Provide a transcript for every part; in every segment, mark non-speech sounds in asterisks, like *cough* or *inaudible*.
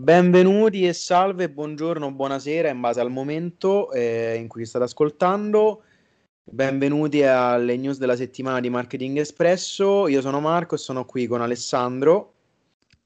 Benvenuti e salve, buongiorno, buonasera in base al momento eh, in cui state ascoltando. Benvenuti alle news della settimana di Marketing Espresso. Io sono Marco e sono qui con Alessandro.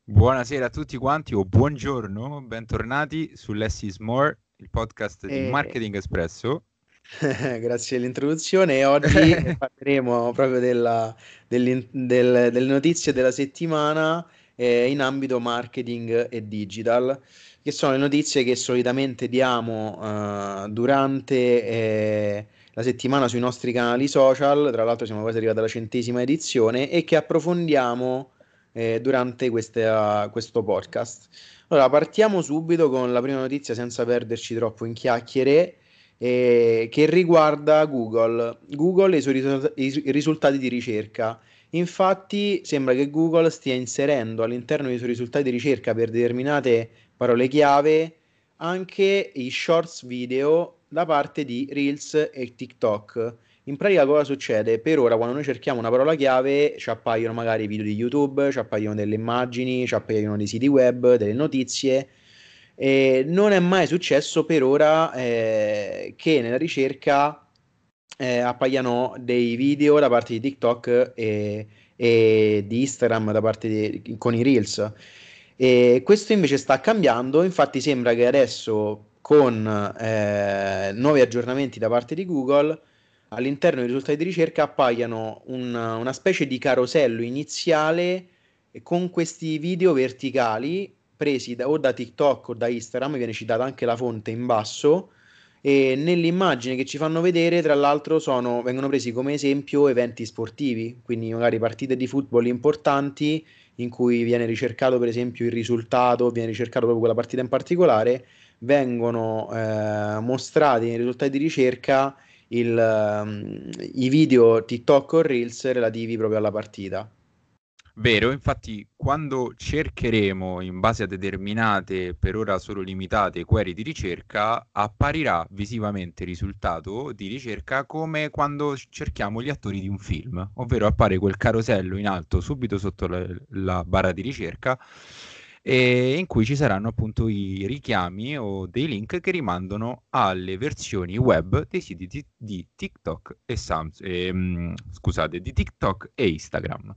Buonasera a tutti quanti o buongiorno, bentornati su Less is More, il podcast di E- Marketing Espresso. *laughs* Grazie dell'introduzione e oggi *laughs* parleremo proprio della- del- delle notizie della settimana eh, in ambito marketing e digital, che sono le notizie che solitamente diamo eh, durante eh, la settimana sui nostri canali social, tra l'altro siamo quasi arrivati alla centesima edizione, e che approfondiamo eh, durante questa- questo podcast. Allora, partiamo subito con la prima notizia senza perderci troppo in chiacchiere eh, che riguarda Google. Google e i suoi risultati di ricerca. Infatti, sembra che Google stia inserendo all'interno dei suoi risultati di ricerca per determinate parole chiave anche i shorts video da parte di Reels e TikTok. In pratica cosa succede? Per ora quando noi cerchiamo una parola chiave ci appaiono magari video di YouTube, ci appaiono delle immagini, ci appaiono dei siti web, delle notizie. E non è mai successo per ora eh, che nella ricerca eh, appaiano dei video da parte di TikTok e, e di Instagram da parte di, con i Reels. E questo invece sta cambiando, infatti sembra che adesso con eh, nuovi aggiornamenti da parte di Google all'interno dei risultati di ricerca appaiano un- una specie di carosello iniziale con questi video verticali presi da- o da TikTok o da Instagram, viene citata anche la fonte in basso, e nell'immagine che ci fanno vedere, tra l'altro, sono, vengono presi come esempio eventi sportivi, quindi magari partite di football importanti in cui viene ricercato per esempio il risultato, viene ricercato proprio quella partita in particolare, vengono eh, mostrati nei risultati di ricerca il, ehm, i video TikTok o Reels relativi proprio alla partita. Vero, infatti quando cercheremo in base a determinate, per ora solo limitate, query di ricerca, apparirà visivamente il risultato di ricerca come quando cerchiamo gli attori di un film, ovvero appare quel carosello in alto subito sotto la, la barra di ricerca e in cui ci saranno appunto i richiami o dei link che rimandano alle versioni web dei siti di, di TikTok e Sams- e, mm, scusate, di TikTok e Instagram.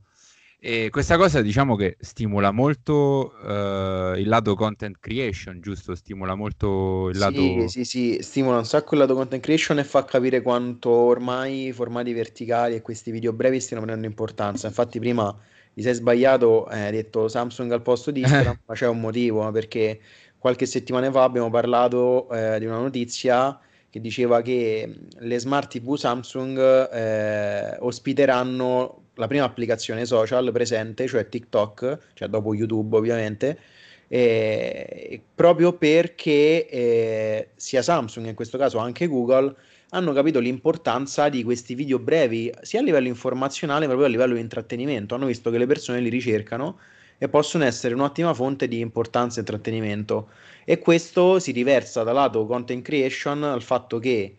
E questa cosa diciamo che stimola molto eh, il lato content creation, giusto? Stimola molto il lato... Sì, sì, sì, stimola un sacco il lato content creation e fa capire quanto ormai i formati verticali e questi video brevi stiano prendendo importanza. Infatti, prima ti sei sbagliato, eh, hai detto Samsung al posto di Instagram, *laughs* ma c'è un motivo, perché qualche settimana fa abbiamo parlato eh, di una notizia che diceva che le smart TV Samsung eh, ospiteranno la prima applicazione social presente, cioè TikTok, cioè dopo YouTube ovviamente, eh, proprio perché eh, sia Samsung in questo caso anche Google hanno capito l'importanza di questi video brevi, sia a livello informazionale, ma proprio a livello di intrattenimento. Hanno visto che le persone li ricercano e possono essere un'ottima fonte di importanza e intrattenimento. E questo si riversa dal lato content creation al fatto che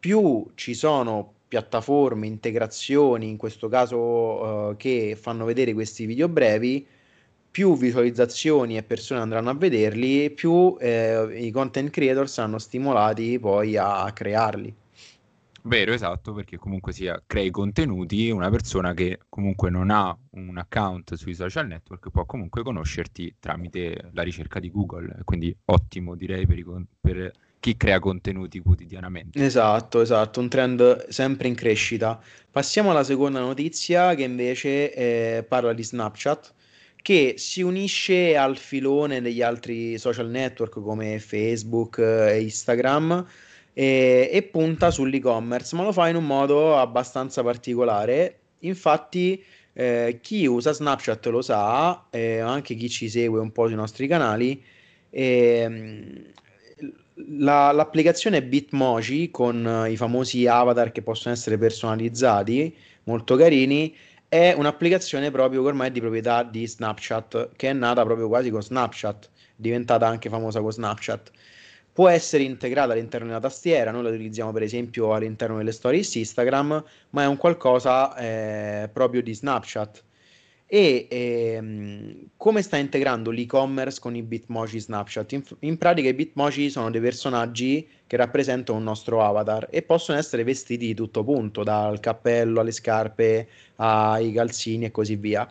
più ci sono piattaforme, integrazioni, in questo caso eh, che fanno vedere questi video brevi, più visualizzazioni e persone andranno a vederli, più eh, i content creator saranno stimolati poi a crearli. Vero, esatto, perché comunque sia crei contenuti, una persona che comunque non ha un account sui social network può comunque conoscerti tramite la ricerca di Google, quindi ottimo direi per, i per chi crea contenuti quotidianamente. Esatto, esatto, un trend sempre in crescita. Passiamo alla seconda notizia che invece eh, parla di Snapchat, che si unisce al filone degli altri social network come Facebook eh, e Instagram e, e punta sull'e-commerce, ma lo fa in un modo abbastanza particolare. Infatti, eh, chi usa Snapchat lo sa, eh, anche chi ci segue un po' sui nostri canali. ehm, la- l'applicazione Bitmoji con eh, i famosi avatar che possono essere personalizzati, molto carini, è un'applicazione proprio che ormai è di proprietà di Snapchat, che è nata proprio quasi con Snapchat, diventata anche famosa con Snapchat. Può essere integrata all'interno della tastiera, noi la utilizziamo per esempio all'interno delle stories Instagram, ma è un qualcosa eh, proprio di Snapchat. E ehm, come sta integrando l'e-commerce con i Bitmoji Snapchat. In, in, pratica i Bitmoji sono dei personaggi che rappresentano un nostro avatar e possono essere vestiti di tutto punto, dal cappello alle scarpe ai calzini e così via.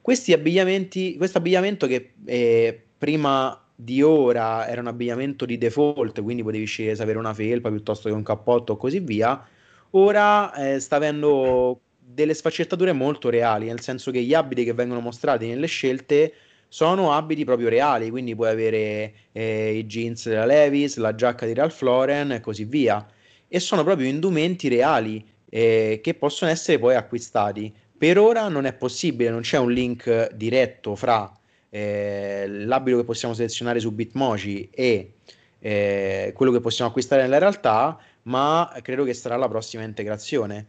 Questi abbigliamenti, questo abbigliamento che eh, prima di ora era un abbigliamento di default, quindi potevi scegliere se avere una felpa piuttosto che un cappotto o così via, ora eh, sta avendo delle sfaccettature molto reali, nel senso che gli abiti che vengono mostrati nelle scelte sono abiti proprio reali, quindi puoi avere eh, i jeans della Levis, la giacca di Ralph Lauren e così via. E sono proprio indumenti reali eh, che possono essere poi acquistati. Per ora non è possibile, non c'è un link diretto fra eh, l'abito che possiamo selezionare su Bitmoji e eh, quello che possiamo acquistare nella realtà, ma credo che sarà la prossima integrazione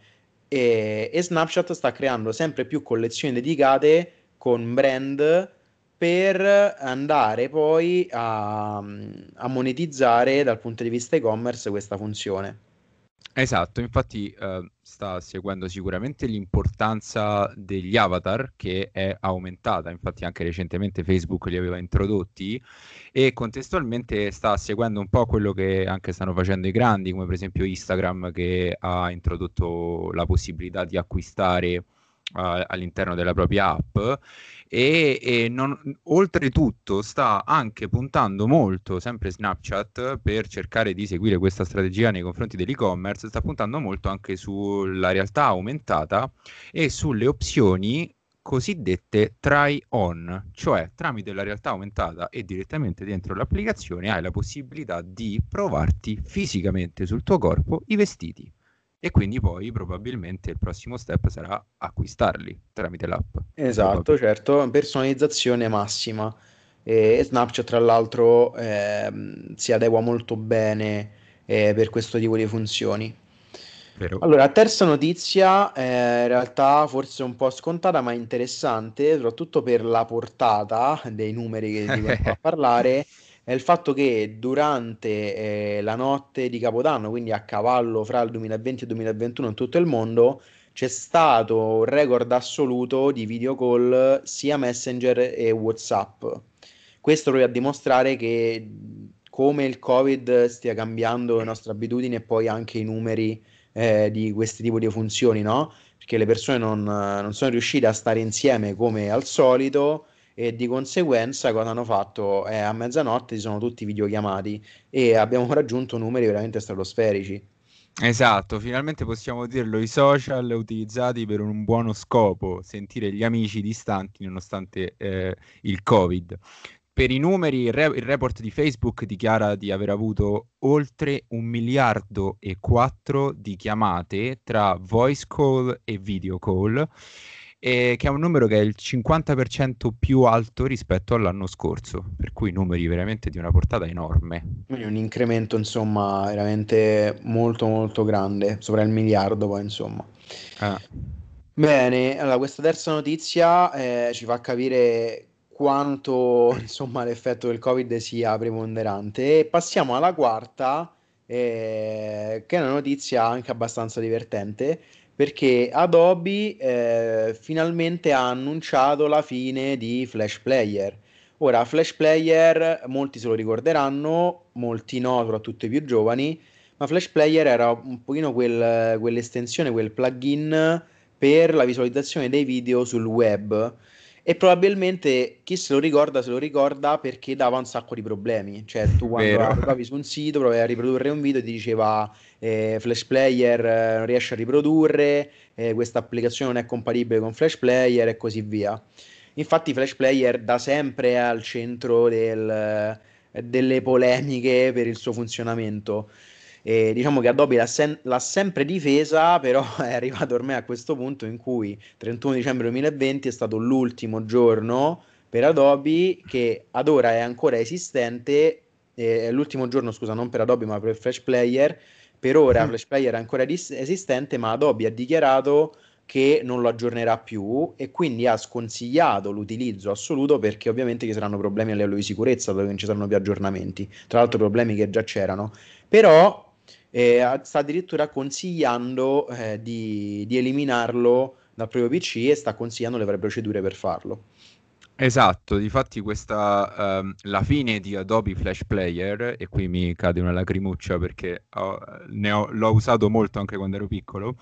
e, e Snapchat sta creando sempre più collezioni dedicate con brand per andare poi a, a, monetizzare dal punto di vista e-commerce questa funzione. Esatto, infatti eh, sta seguendo sicuramente l'importanza degli avatar che è aumentata, infatti anche recentemente Facebook li aveva introdotti e contestualmente sta seguendo un po' quello che anche stanno facendo i grandi, come per esempio Instagram che ha introdotto la possibilità di acquistare uh, all'interno della propria app e, e non, oltretutto sta anche puntando molto, sempre Snapchat, per cercare di seguire questa strategia nei confronti dell'e-commerce, sta puntando molto anche sulla realtà aumentata e sulle opzioni cosiddette try on, cioè tramite la realtà aumentata e direttamente dentro l'applicazione hai la possibilità di provarti fisicamente sul tuo corpo i vestiti e quindi poi probabilmente il prossimo step sarà acquistarli tramite l'app. Esatto, certo, personalizzazione massima. E Snapchat tra l'altro eh, si adegua molto bene eh, per questo tipo di funzioni. Vero. Allora, terza notizia, eh, in realtà forse un po' scontata ma interessante, soprattutto per la portata dei numeri che di cui *laughs* a parlare è il fatto che durante eh, la notte di Capodanno, quindi a cavallo fra il 2020 e il 2021 in tutto il mondo, c'è stato un record assoluto di video call sia Messenger e WhatsApp. Questo proprio a dimostrare che come il Covid stia cambiando le nostre abitudini e poi anche i numeri eh, di questi tipi di funzioni, no? Perché le persone non, non sono riuscite a stare insieme come al solito e di conseguenza cosa hanno fatto? Eh, a mezzanotte si sono tutti videochiamati e abbiamo *laughs* raggiunto numeri veramente stratosferici. Esatto, finalmente possiamo dirlo, i social utilizzati per un buono scopo, sentire gli amici distanti nonostante eh, il Covid. Per i numeri, il, re- il, report di Facebook dichiara di aver avuto oltre un miliardo e quattro di chiamate tra voice call e video call e che è un numero che è il 50% più alto rispetto all'anno scorso, per cui numeri veramente di una portata enorme. Quindi un incremento insomma veramente molto molto grande, sopra il miliardo poi insomma. Ah. Bene, allora questa terza notizia eh, ci fa capire quanto *laughs* insomma l'effetto del Covid sia preponderante e passiamo alla quarta eh, che è una notizia anche abbastanza divertente perché Adobe eh, finalmente ha annunciato la fine di Flash Player. Ora, Flash Player, molti se lo ricorderanno, molti no, soprattutto i più giovani, ma Flash Player era un pochino quel, quell'estensione, quel plugin per la visualizzazione dei video sul web e probabilmente chi se lo ricorda se lo ricorda perché dava un sacco di problemi. Cioè, tu quando provavi su un sito, provavi a riprodurre un video, ti diceva eh, Flash Player eh, non riesce a riprodurre, eh, questa applicazione non è compatibile con Flash Player e così via. Infatti, Flash Player da sempre è al centro del, delle polemiche per il suo funzionamento. E diciamo che Adobe l'ha, sen- l'ha, sempre difesa, *laughs* però è arrivato ormai a questo punto in cui 31 dicembre 2020 è stato l'ultimo giorno per Adobe che ad ora è ancora esistente, eh, l'ultimo giorno scusa non per Adobe ma per Flash Player, per ora mm. Flash Player è ancora dis- esistente ma Adobe ha dichiarato che non lo aggiornerà più e quindi ha sconsigliato l'utilizzo assoluto perché ovviamente ci saranno problemi a livello di sicurezza dove non ci saranno più aggiornamenti, tra l'altro problemi che già c'erano, però eh, sta addirittura consigliando eh, di, di, eliminarlo dal proprio PC e sta consigliando le varie procedure per farlo. Esatto, difatti questa um, la fine di Adobe Flash Player, e qui mi cade una lacrimuccia perché ho, ho, l'ho usato molto anche quando ero piccolo,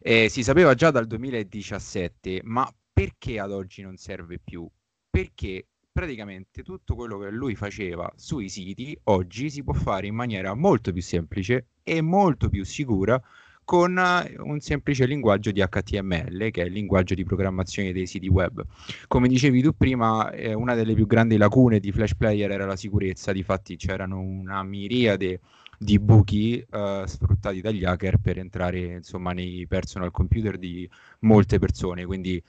eh, si sapeva già dal 2017, ma perché ad oggi non serve più? Perché praticamente tutto quello che lui faceva sui siti oggi si può fare in maniera molto più semplice e molto più sicura con eh, un semplice linguaggio di HTML, che è il linguaggio di programmazione dei siti web. Come dicevi tu prima, eh, una delle più grandi lacune di Flash Player era la sicurezza, difatti c'erano una miriade di buchi uh, sfruttati dagli hacker per entrare insomma nei personal computer di molte persone, quindi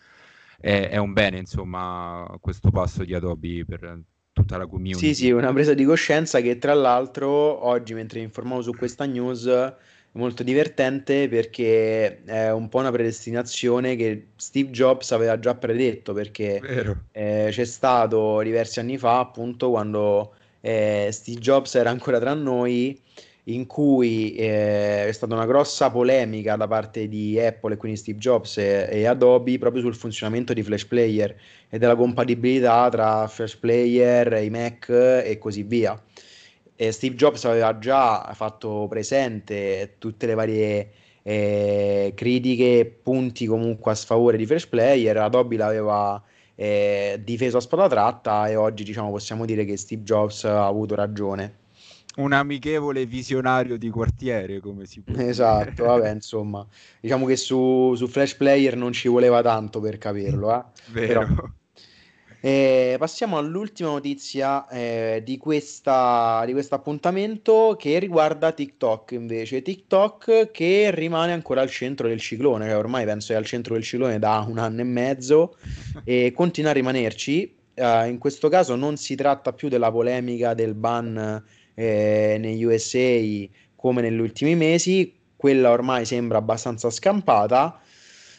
è, è un bene insomma questo passo di Adobe per tutta la community. Sì, sì, una presa di coscienza che tra l'altro oggi mentre informavo su questa news molto divertente perché è un po' una predestinazione che Steve Jobs aveva già predetto perché eh, c'è stato diversi anni fa appunto quando eh, Steve Jobs era ancora tra noi in cui eh, è stata una grossa polemica da parte di Apple e quindi Steve Jobs e, e, Adobe proprio sul funzionamento di Flash Player e della compatibilità tra Flash Player, i Mac e così via eh, Steve Jobs aveva già fatto presente tutte le varie eh, critiche, punti comunque a sfavore di Fresh Player, Adobe l'aveva eh, difeso a spada tratta e oggi diciamo possiamo dire che Steve Jobs ha avuto ragione. Un amichevole visionario di quartiere, come si può dire. Esatto, vabbè, *laughs* insomma, diciamo che su, su Flash Player non ci voleva tanto per capirlo, eh? Vero. Però eh, passiamo all'ultima notizia eh, di, questa, di questo appuntamento che riguarda TikTok invece. TikTok che rimane ancora al centro del ciclone, cioè ormai penso è al centro del ciclone da un anno e mezzo *laughs* e continua a rimanerci. Uh, in questo caso non si tratta più della polemica del ban eh, negli USA come negli ultimi mesi, quella ormai sembra abbastanza scampata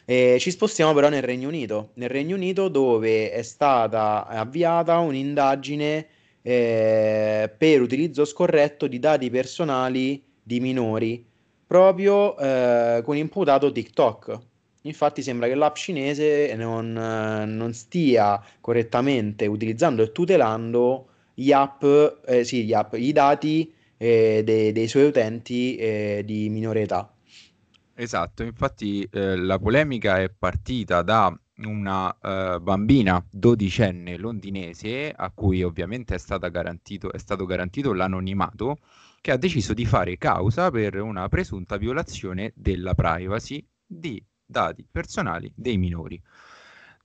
eh, ci spostiamo però nel Regno Unito, nel Regno Unito dove è stata avviata un'indagine eh, per utilizzo scorretto di dati personali di minori, proprio eh, con imputato TikTok. Infatti sembra che l'app cinese non, non stia correttamente utilizzando e tutelando gli app, eh, sì, gli app, i dati eh, dei, dei suoi utenti eh, di minore età. Esatto, infatti eh, la polemica è partita da una eh, bambina dodicenne londinese a cui ovviamente è, garantito, è stato garantito l'anonimato che ha deciso di fare causa per una presunta violazione della privacy di dati personali dei minori.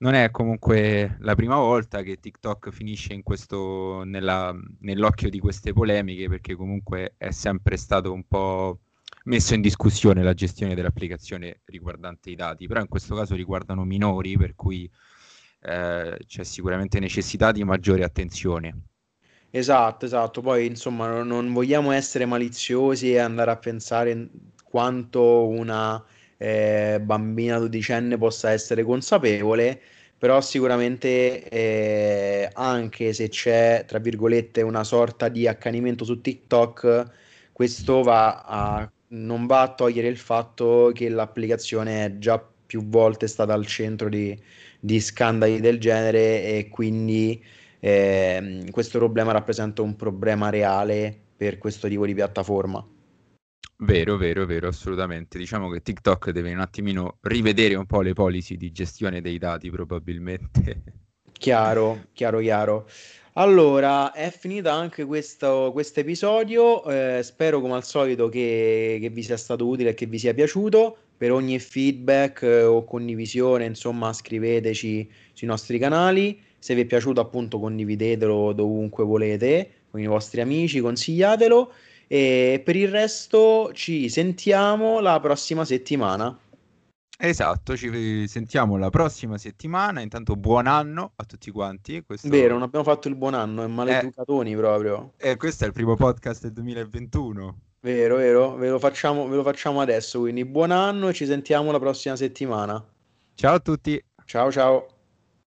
Non è comunque la prima volta che TikTok finisce in questo, nella, nell'occhio di queste polemiche perché comunque è sempre stato un po' messo in discussione la gestione dell'applicazione riguardante i dati, però in questo caso riguardano minori, per cui eh, c'è sicuramente necessità di maggiore attenzione. Esatto, esatto. Poi insomma non vogliamo essere maliziosi e andare a pensare quanto una eh, bambina dodicenne possa essere consapevole, però sicuramente eh, anche se c'è, tra virgolette, una sorta di accanimento su TikTok, questo va a non va a togliere il fatto che l'applicazione è già più volte stata al centro di, di scandali del genere e quindi eh, questo problema rappresenta un problema reale per questo tipo di piattaforma. Vero, vero, vero, assolutamente. Diciamo che TikTok deve un attimino rivedere un po' le policy di gestione dei dati, probabilmente. Chiaro, chiaro, chiaro. Allora, è finita anche questo episodio. Eh, spero come al solito che, che, vi sia stato utile e che vi sia piaciuto. Per ogni feedback eh, o condivisione, insomma, scriveteci sui nostri canali. Se vi è piaciuto, appunto, condividetelo dovunque volete con i vostri amici, consigliatelo. E per il resto ci sentiamo la prossima settimana. Esatto, ci sentiamo la prossima settimana. Intanto buon anno a tutti quanti. Questo... Vero, non abbiamo fatto il buon anno, è maleducatoni eh, proprio. E eh, questo è il primo podcast del 2021. Vero, vero, ve lo, facciamo, ve lo facciamo adesso, quindi buon anno e ci sentiamo la prossima settimana. Ciao a tutti. Ciao ciao.